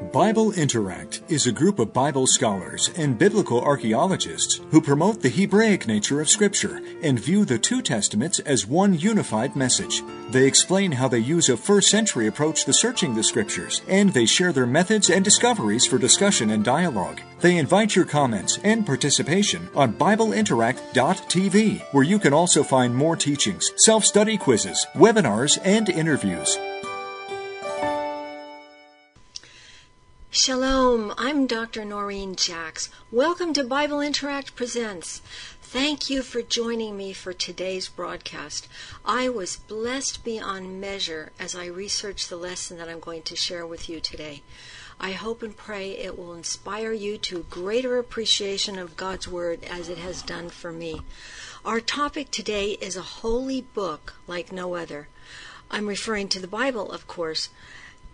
Bible Interact is a group of Bible scholars and biblical archaeologists who promote the Hebraic nature of Scripture and view the two Testaments as one unified message. They explain how they use a first century approach to searching the Scriptures, and they share their methods and discoveries for discussion and dialogue. They invite your comments and participation on BibleInteract.tv, where you can also find more teachings, self study quizzes, webinars, and interviews. Shalom, I'm Dr. Noreen Jacks. Welcome to Bible Interact Presents. Thank you for joining me for today's broadcast. I was blessed beyond measure as I researched the lesson that I'm going to share with you today. I hope and pray it will inspire you to greater appreciation of God's Word as it has done for me. Our topic today is a holy book like no other. I'm referring to the Bible, of course.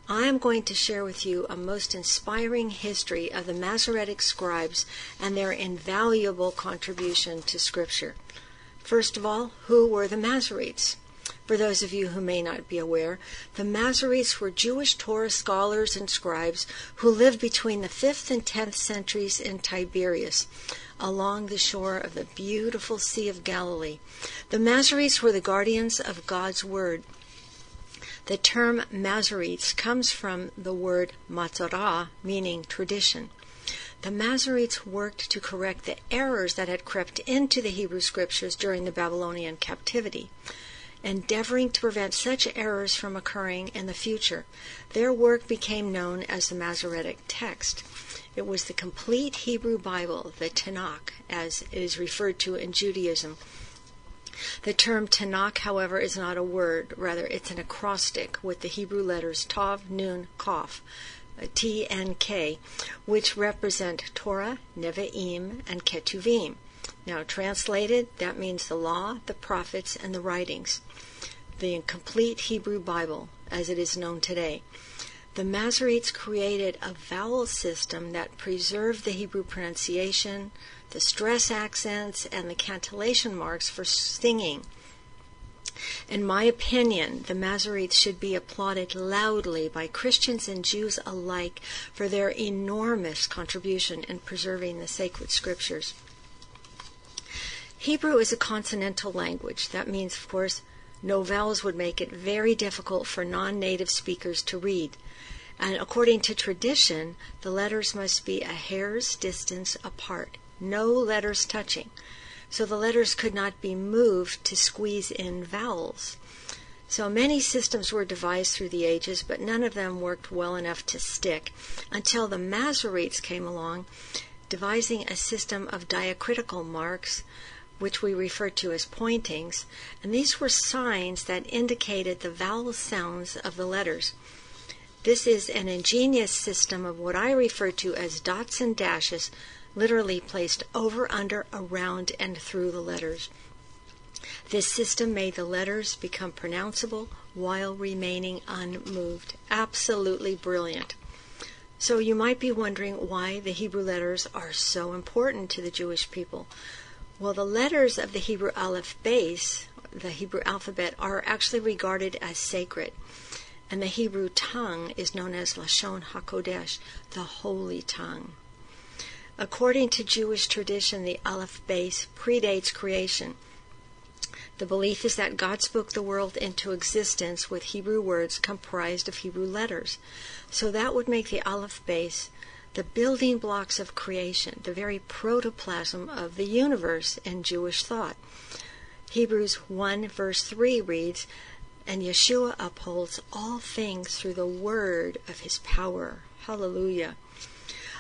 I am going to share with you a most inspiring history of the Masoretic scribes and their invaluable contribution to Scripture. First of all, who were the Masoretes? For those of you who may not be aware, the Masoretes were Jewish Torah scholars and scribes who lived between the 5th and 10th centuries in Tiberias, along the shore of the beautiful Sea of Galilee. The Masoretes were the guardians of God's Word. The term Masoretes comes from the word Masorah, meaning tradition. The Masoretes worked to correct the errors that had crept into the Hebrew Scriptures during the Babylonian captivity, endeavoring to prevent such errors from occurring in the future. Their work became known as the Masoretic text. It was the complete Hebrew Bible, the Tanakh, as it is referred to in Judaism the term Tanakh, however, is not a word, rather, it's an acrostic with the Hebrew letters Tav, Nun, Kof, uh, T and K, which represent Torah, Nevi'im, and Ketuvim. Now, translated, that means the law, the prophets, and the writings. The complete Hebrew Bible, as it is known today. The Masoretes created a vowel system that preserved the Hebrew pronunciation, the stress accents, and the cantillation marks for singing. In my opinion, the Masoretes should be applauded loudly by Christians and Jews alike for their enormous contribution in preserving the sacred scriptures. Hebrew is a consonantal language. That means, of course, no vowels would make it very difficult for non native speakers to read. And according to tradition, the letters must be a hair's distance apart no letters touching. So the letters could not be moved to squeeze in vowels. So many systems were devised through the ages, but none of them worked well enough to stick until the Masoretes came along, devising a system of diacritical marks, which we refer to as pointings, and these were signs that indicated the vowel sounds of the letters. This is an ingenious system of what I refer to as dots and dashes literally placed over, under, around, and through the letters. This system made the letters become pronounceable while remaining unmoved. Absolutely brilliant. So you might be wondering why the Hebrew letters are so important to the Jewish people. Well, the letters of the Hebrew Aleph base, the Hebrew alphabet, are actually regarded as sacred. And the Hebrew tongue is known as Lashon HaKodesh, the holy tongue. According to Jewish tradition, the Aleph base predates creation. The belief is that God spoke the world into existence with Hebrew words comprised of Hebrew letters. So that would make the Aleph base the building blocks of creation, the very protoplasm of the universe in Jewish thought. Hebrews 1 verse 3 reads, And Yeshua upholds all things through the word of his power. Hallelujah.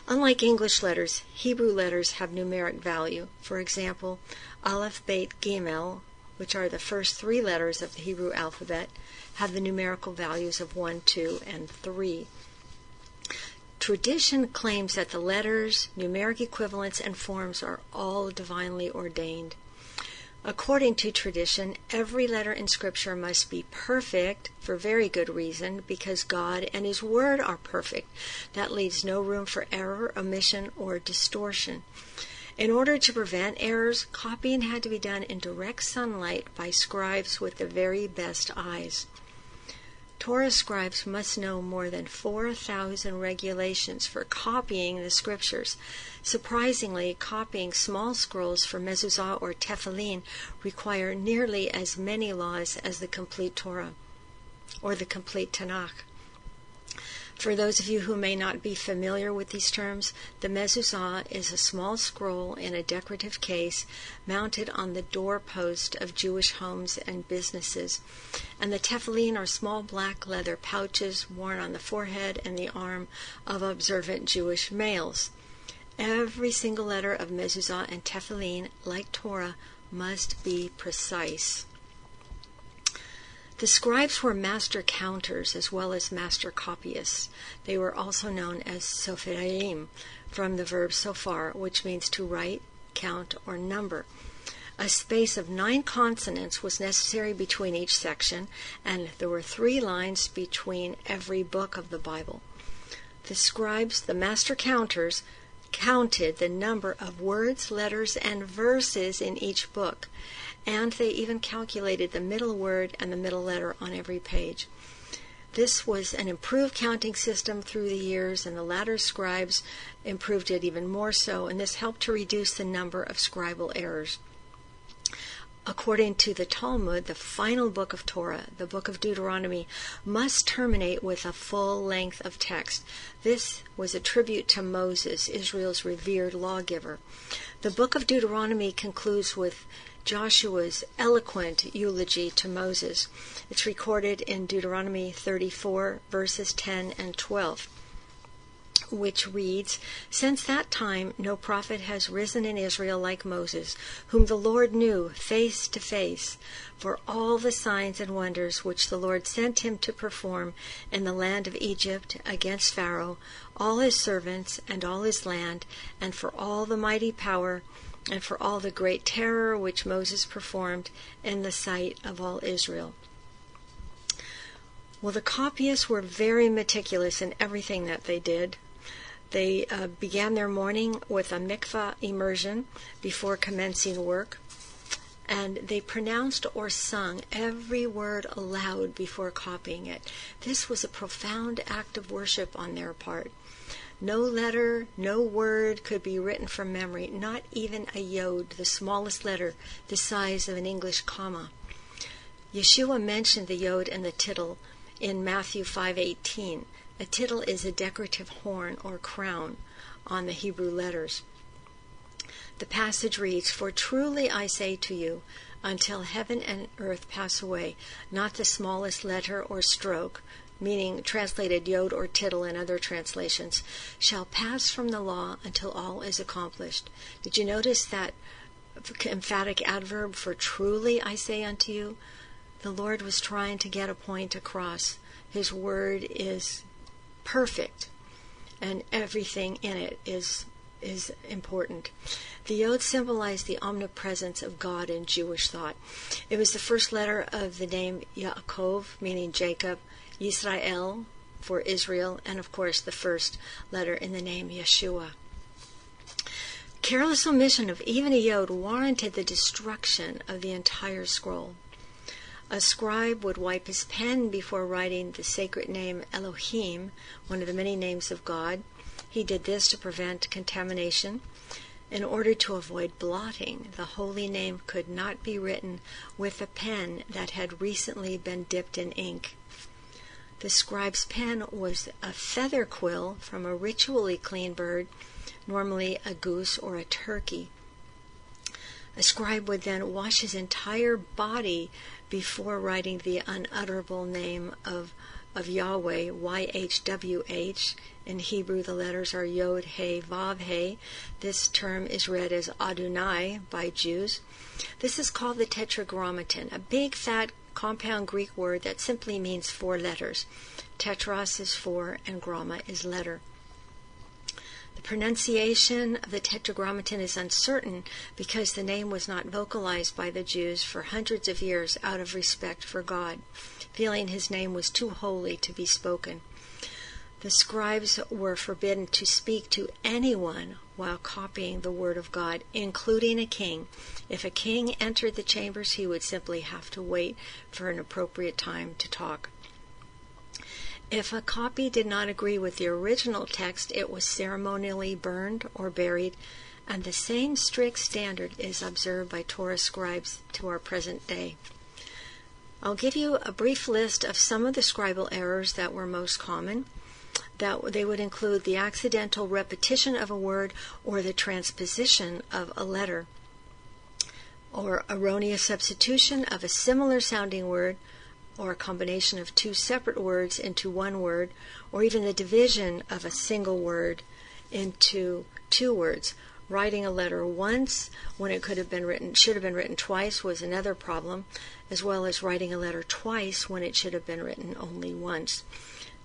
Unlike English letters, Hebrew letters have numeric value. For example, Aleph, Bet, Gimel, which are the first three letters of the Hebrew alphabet, have the numerical values of 1, 2, and 3. Tradition claims that the letters, numeric equivalents, and forms are all divinely ordained. According to tradition, every letter in Scripture must be perfect for very good reason because God and His Word are perfect. That leaves no room for error, omission, or distortion. In order to prevent errors, copying had to be done in direct sunlight by scribes with the very best eyes. Torah scribes must know more than 4,000 regulations for copying the scriptures. Surprisingly, copying small scrolls for mezuzah or tefillin require nearly as many laws as the complete Torah or the complete Tanakh. For those of you who may not be familiar with these terms, the mezuzah is a small scroll in a decorative case mounted on the doorpost of Jewish homes and businesses, and the tefillin are small black leather pouches worn on the forehead and the arm of observant Jewish males. Every single letter of mezuzah and tefillin, like Torah, must be precise. The scribes were master counters as well as master copyists. They were also known as soferim, from the verb sofar, which means to write, count, or number. A space of nine consonants was necessary between each section, and there were three lines between every book of the Bible. The scribes, the master counters, counted the number of words, letters, and verses in each book and they even calculated the middle word and the middle letter on every page. This was an improved counting system through the years, and the latter scribes improved it even more so, and this helped to reduce the number of scribal errors. According to the Talmud, the final book of Torah, the book of Deuteronomy, must terminate with a full length of text. This was a tribute to Moses, Israel's revered lawgiver. The book of Deuteronomy concludes with Joshua's eloquent eulogy to Moses. It's recorded in Deuteronomy 34, verses 10 and 12 which reads, Since that time no prophet has risen in Israel like Moses, whom the Lord knew face to face, for all the signs and wonders which the Lord sent him to perform in the land of Egypt against Pharaoh, all his servants, and all his land, and for all the mighty power and for all the great terror which Moses performed in the sight of all Israel. Well, the copyists were very meticulous in everything that they did. They uh, began their morning with a mikvah immersion before commencing work, and they pronounced or sung every word aloud before copying it. This was a profound act of worship on their part. No letter, no word could be written from memory, not even a yod, the smallest letter, the size of an English comma. Yeshua mentioned the yod and the tittle in Matthew 5:18. A tittle is a decorative horn or crown on the Hebrew letters. The passage reads, For truly I say to you, until heaven and earth pass away, not the smallest letter or stroke, meaning translated yod or tittle in other translations, shall pass from the law until all is accomplished. Did you notice that emphatic adverb for truly I say unto you? The Lord was trying to get a point across. His word is perfect, and everything in it is is important. The Yod symbolized the omnipresence of God in Jewish thought. It was the first letter of the name Yaakov, meaning Jacob, Yisrael for Israel, and of course the first letter in the name Yeshua. Careless omission of even a yod warranted the destruction of the entire scroll. A scribe would wipe his pen before writing the sacred name Elohim, one of the many names of God. He did this to prevent contamination. In order to avoid blotting, the holy name could not be written with a pen that had recently been dipped in ink. The scribe's pen was a feather quill from a ritually clean bird, normally a goose or a turkey. A scribe would then wash his entire body before writing the unutterable name of, of Yahweh, YHWH. In Hebrew, the letters are Yod, He, Vav, He. This term is read as Adonai by Jews. This is called the Tetragrammaton, a big fat compound Greek word that simply means four letters. Tetros is four and gramma is letter. The pronunciation of the Tetragrammaton is uncertain because the name was not vocalized by the Jews for hundreds of years out of respect for God, feeling his name was too holy to be spoken. The scribes were forbidden to speak to anyone while copying the Word of God, including a king. If a king entered the chambers, he would simply have to wait for an appropriate time to talk. If a copy did not agree with the original text, it was ceremonially burned or buried, and the same strict standard is observed by Torah scribes to our present day. I'll give you a brief list of some of the scribal errors that were most common. That they would include the accidental repetition of a word or the transposition of a letter, or erroneous substitution of a similar sounding word or a combination of two separate words into one word, or even the division of a single word into two words. Writing a letter once when it could have been written should have been written twice was another problem, as well as writing a letter twice when it should have been written only once.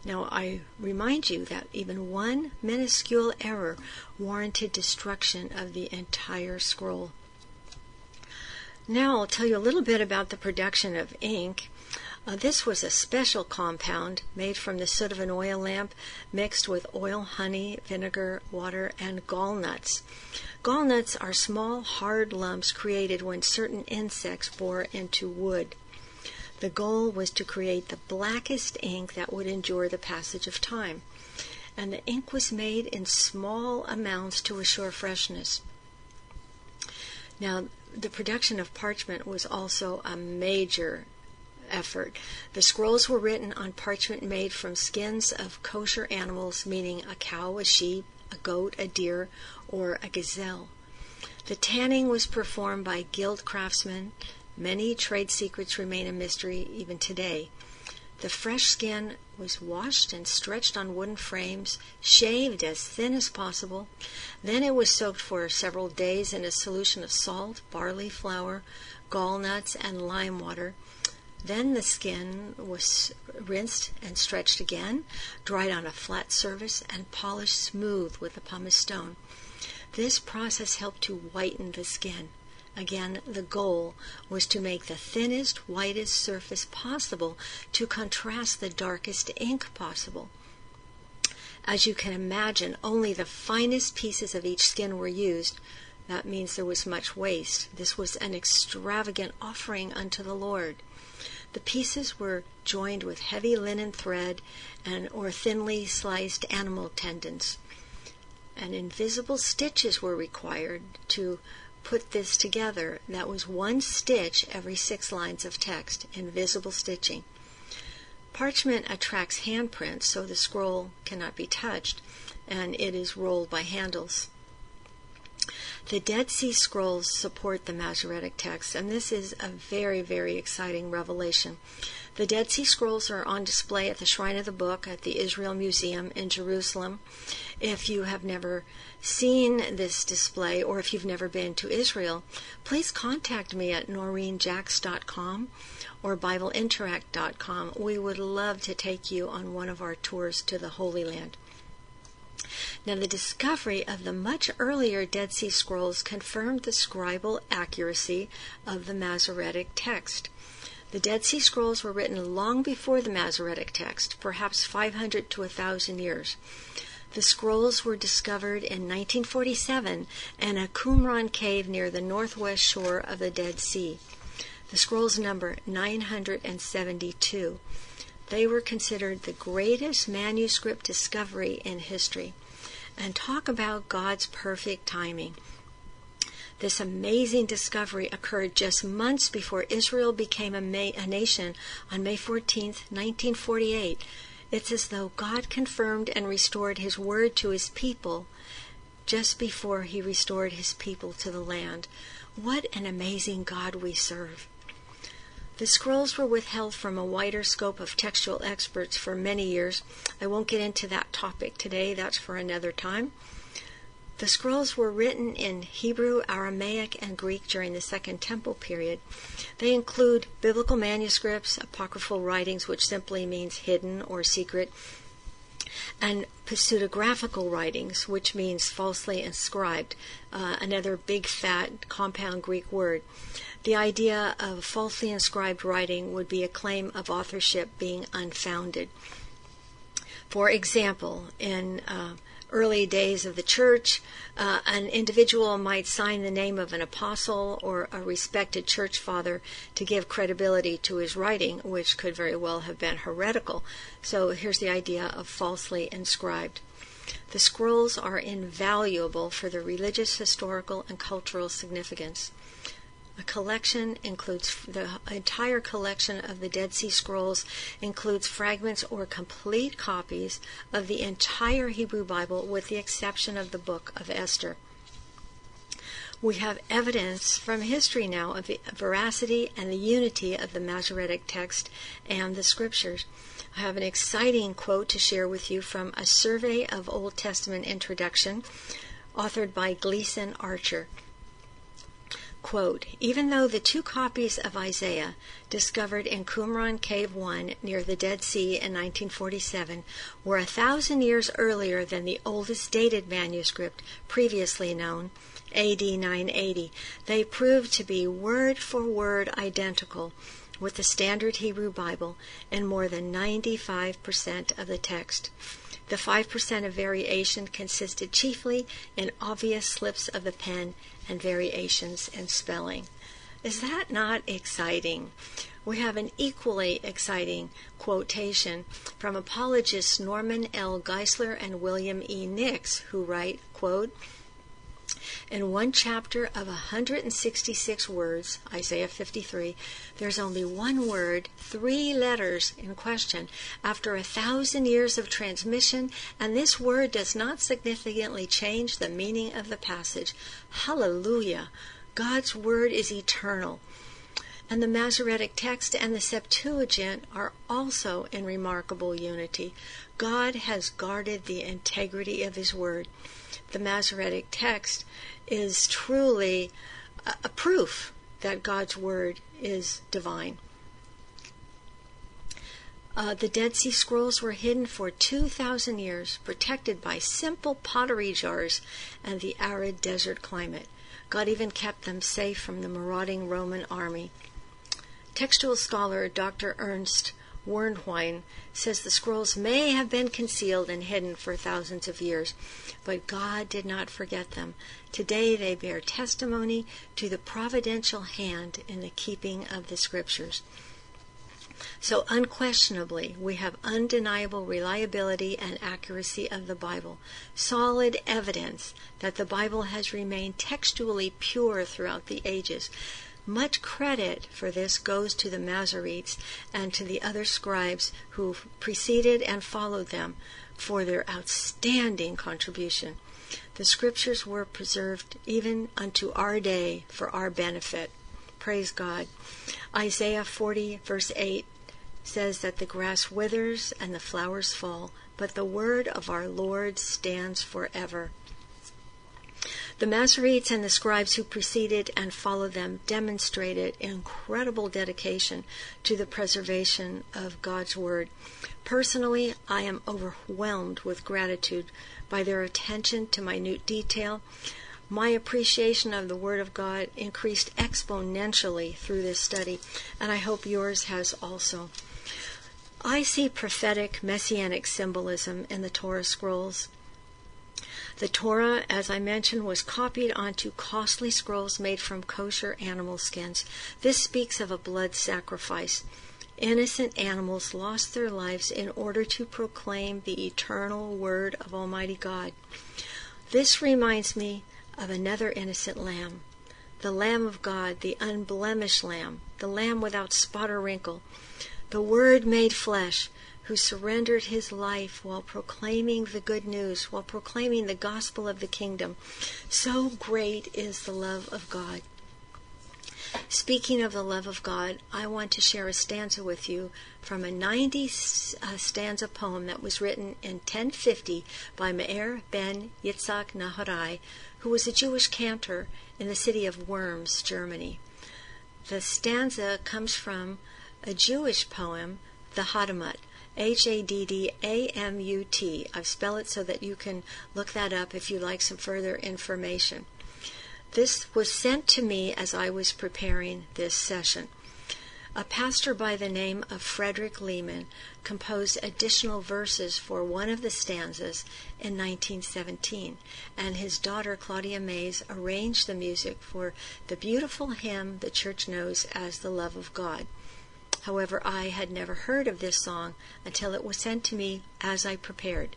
Now, I remind you that even one minuscule error warranted destruction of the entire scroll. Now, I'll tell you a little bit about the production of ink. Uh, this was a special compound made from the soot of an oil lamp mixed with oil, honey, vinegar, water, and gall nuts. Gall nuts are small, hard lumps created when certain insects bore into wood. The goal was to create the blackest ink that would endure the passage of time, and the ink was made in small amounts to assure freshness. Now, the production of parchment was also a major effort. The scrolls were written on parchment made from skins of kosher animals, meaning a cow, a sheep, a goat, a deer, or a gazelle. The tanning was performed by guild craftsmen. Many trade secrets remain a mystery even today. The fresh skin was washed and stretched on wooden frames, shaved as thin as possible. Then it was soaked for several days in a solution of salt, barley flour, gall nuts, and lime water. Then the skin was rinsed and stretched again, dried on a flat surface, and polished smooth with a pumice stone. This process helped to whiten the skin. Again, the goal was to make the thinnest, whitest surface possible to contrast the darkest ink possible. As you can imagine, only the finest pieces of each skin were used. That means there was much waste. This was an extravagant offering unto the Lord. The pieces were joined with heavy linen thread and or thinly sliced animal tendons. And invisible stitches were required to put this together. That was one stitch every six lines of text, invisible stitching. Parchment attracts handprints, so the scroll cannot be touched, and it is rolled by handles. The Dead Sea Scrolls support the Masoretic text, and this is a very, very exciting revelation. The Dead Sea Scrolls are on display at the Shrine of the Book at the Israel Museum in Jerusalem. If you have never seen this display or if you've never been to Israel, please contact me at noreenjacks.com or BibleInteract.com. We would love to take you on one of our tours to the Holy Land. Now, the discovery of the much earlier Dead Sea Scrolls confirmed the scribal accuracy of the Masoretic text. The Dead Sea Scrolls were written long before the Masoretic text, perhaps 500 to 1,000 years. The scrolls were discovered in 1947 in a Qumran cave near the northwest shore of the Dead Sea. The scrolls number 972. They were considered the greatest manuscript discovery in history. And talk about God's perfect timing. This amazing discovery occurred just months before Israel became a, a nation on May 14, 1948. It's as though God confirmed and restored His word to His people just before He restored His people to the land. What an amazing God we serve! The scrolls were withheld from a wider scope of textual experts for many years. I won't get into that topic today, that's for another time. The scrolls were written in Hebrew, Aramaic, and Greek during the Second Temple period. They include biblical manuscripts, apocryphal writings, which simply means hidden or secret, and pseudographical writings, which means falsely inscribed, uh, another big fat compound Greek word. The idea of falsely inscribed writing would be a claim of authorship being unfounded. For example, in uh, early days of the church, uh, an individual might sign the name of an apostle or a respected church father to give credibility to his writing, which could very well have been heretical. So here's the idea of falsely inscribed. The scrolls are invaluable for their religious, historical, and cultural significance. A collection includes the entire collection of the Dead Sea Scrolls includes fragments or complete copies of the entire Hebrew Bible with the exception of the book of Esther. We have evidence from history now of the veracity and the unity of the Masoretic text and the scriptures. I have an exciting quote to share with you from a survey of Old Testament introduction authored by Gleason Archer. Quote, Even though the two copies of Isaiah discovered in Qumran Cave 1 near the Dead Sea in 1947 were a thousand years earlier than the oldest dated manuscript previously known, AD 980, they proved to be word for word identical with the Standard Hebrew Bible in more than 95% of the text. The 5% of variation consisted chiefly in obvious slips of the pen and variations in spelling. Is that not exciting? We have an equally exciting quotation from apologists Norman L. Geisler and William E. Nix, who write, quote, in one chapter of 166 words, Isaiah 53, there's only one word, three letters in question after a thousand years of transmission, and this word does not significantly change the meaning of the passage. Hallelujah! God's word is eternal. And the Masoretic text and the Septuagint are also in remarkable unity. God has guarded the integrity of His Word. The Masoretic text is truly a, a proof that God's Word is divine. Uh, the Dead Sea Scrolls were hidden for 2,000 years, protected by simple pottery jars and the arid desert climate. God even kept them safe from the marauding Roman army. Textual scholar Dr. Ernst Würthwein says the scrolls may have been concealed and hidden for thousands of years, but God did not forget them. Today they bear testimony to the providential hand in the keeping of the scriptures. So, unquestionably, we have undeniable reliability and accuracy of the Bible, solid evidence that the Bible has remained textually pure throughout the ages. Much credit for this goes to the Masoretes and to the other scribes who preceded and followed them for their outstanding contribution. The scriptures were preserved even unto our day for our benefit. Praise God. Isaiah 40, verse 8 says that the grass withers and the flowers fall, but the word of our Lord stands forever. The Masoretes and the scribes who preceded and followed them demonstrated incredible dedication to the preservation of God's Word. Personally, I am overwhelmed with gratitude by their attention to minute detail. My appreciation of the Word of God increased exponentially through this study, and I hope yours has also. I see prophetic messianic symbolism in the Torah scrolls. The Torah, as I mentioned, was copied onto costly scrolls made from kosher animal skins. This speaks of a blood sacrifice. Innocent animals lost their lives in order to proclaim the eternal word of Almighty God. This reminds me of another innocent lamb, the Lamb of God, the unblemished Lamb, the Lamb without spot or wrinkle, the Word made flesh who surrendered his life while proclaiming the good news, while proclaiming the gospel of the kingdom. So great is the love of God. Speaking of the love of God, I want to share a stanza with you from a 90 uh, stanza poem that was written in 1050 by Meir ben Yitzhak Nehorai, who was a Jewish cantor in the city of Worms, Germany. The stanza comes from a Jewish poem, the Haddamut, H A D D A M U T. I've spelled it so that you can look that up if you like some further information. This was sent to me as I was preparing this session. A pastor by the name of Frederick Lehman composed additional verses for one of the stanzas in 1917, and his daughter Claudia Mays arranged the music for the beautiful hymn the church knows as The Love of God. However, I had never heard of this song until it was sent to me as I prepared.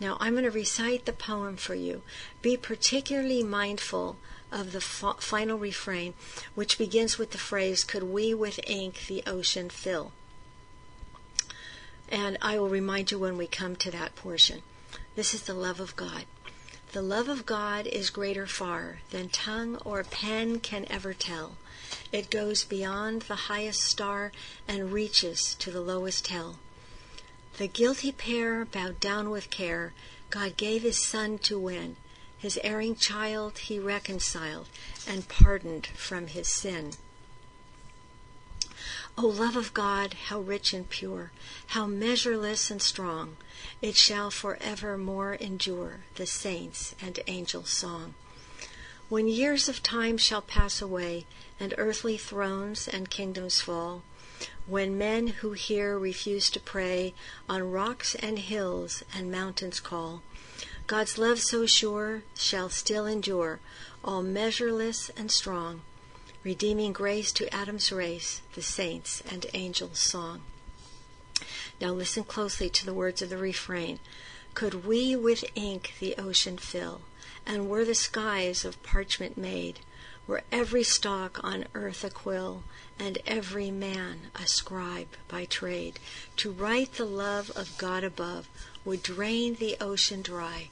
Now I'm going to recite the poem for you. Be particularly mindful of the final refrain, which begins with the phrase, Could we with ink the ocean fill? And I will remind you when we come to that portion. This is the love of God. The love of God is greater far than tongue or pen can ever tell. It goes beyond the highest star and reaches to the lowest hell. The guilty pair bowed down with care. God gave his son to win. His erring child he reconciled and pardoned from his sin. O love of God, how rich and pure, how measureless and strong, it shall forever more endure, the saints' and angels' song. When years of time shall pass away, and earthly thrones and kingdoms fall, when men who hear refuse to pray, on rocks and hills and mountains call, God's love so sure shall still endure, all measureless and strong, redeeming grace to Adam's race, the saints' and angels' song. Now listen closely to the words of the refrain. Could we with ink the ocean fill, and were the skies of parchment made, were every stock on earth a quill, and every man a scribe by trade, to write the love of God above would drain the ocean dry,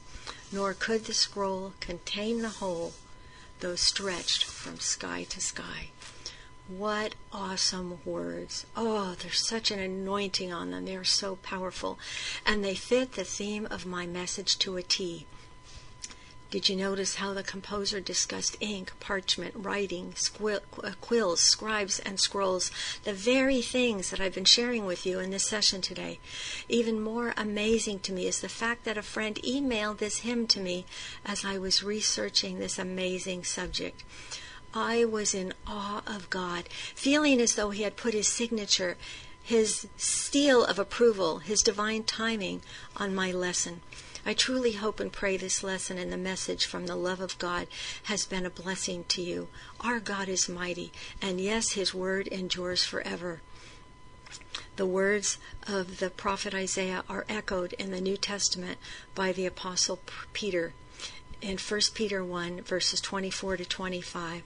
nor could the scroll contain the whole, though stretched from sky to sky. What awesome words. Oh, there's such an anointing on them. They are so powerful. And they fit the theme of my message to a T. Did you notice how the composer discussed ink, parchment, writing, squil- quills, scribes, and scrolls? The very things that I've been sharing with you in this session today. Even more amazing to me is the fact that a friend emailed this hymn to me as I was researching this amazing subject. I was in awe of God, feeling as though He had put His signature, His seal of approval, His divine timing on my lesson. I truly hope and pray this lesson and the message from the love of God has been a blessing to you. Our God is mighty, and yes, His word endures forever. The words of the prophet Isaiah are echoed in the New Testament by the Apostle Peter in 1 Peter 1, verses 24 to 25.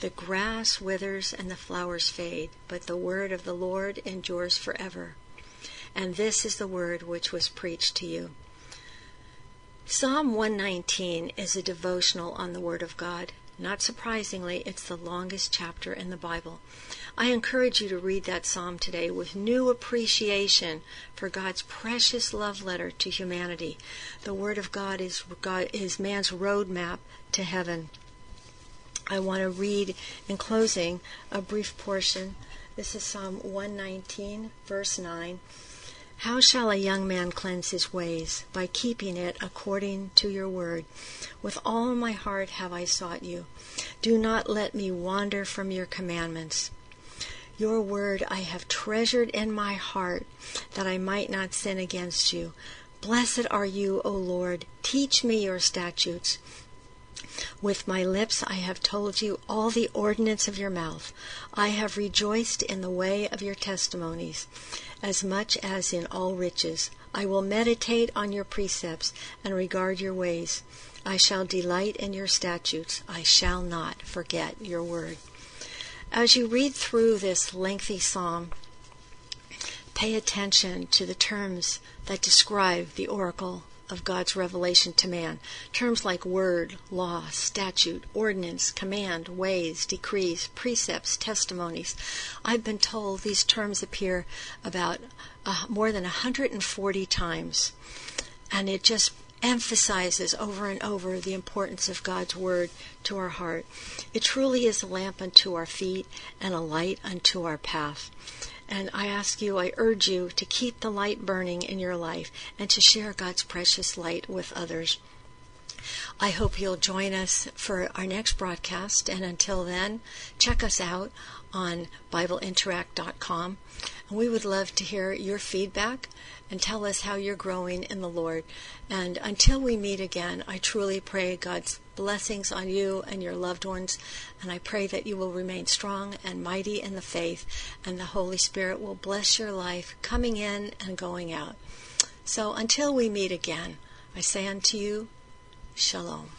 The grass withers and the flowers fade, but the word of the Lord endures forever. And this is the word which was preached to you. Psalm 119 is a devotional on the Word of God. Not surprisingly, it's the longest chapter in the Bible. I encourage you to read that psalm today with new appreciation for God's precious love letter to humanity. The Word of God is, God, is man's roadmap to heaven. I want to read in closing a brief portion. This is Psalm 119, verse 9. How shall a young man cleanse his ways? By keeping it according to your word. With all my heart have I sought you. Do not let me wander from your commandments. Your word I have treasured in my heart, that I might not sin against you. Blessed are you, O Lord. Teach me your statutes. With my lips I have told you all the ordinance of your mouth. I have rejoiced in the way of your testimonies, as much as in all riches. I will meditate on your precepts and regard your ways. I shall delight in your statutes. I shall not forget your word. As you read through this lengthy psalm, pay attention to the terms that describe the oracle of God's revelation to man. Terms like word, law, statute, ordinance, command, ways, decrees, precepts, testimonies. I've been told these terms appear about uh, more than 140 times. And it just emphasizes over and over the importance of God's Word to our heart. It truly is a lamp unto our feet and a light unto our path. And I ask you, I urge you to keep the light burning in your life and to share God's precious light with others. I hope you'll join us for our next broadcast. And until then, check us out on BibleInteract.com. And we would love to hear your feedback and tell us how you're growing in the Lord. And until we meet again, I truly pray God's blessings on you and your loved ones. And I pray that you will remain strong and mighty in the faith, and the Holy Spirit will bless your life coming in and going out. So until we meet again, I say unto you, Shalom.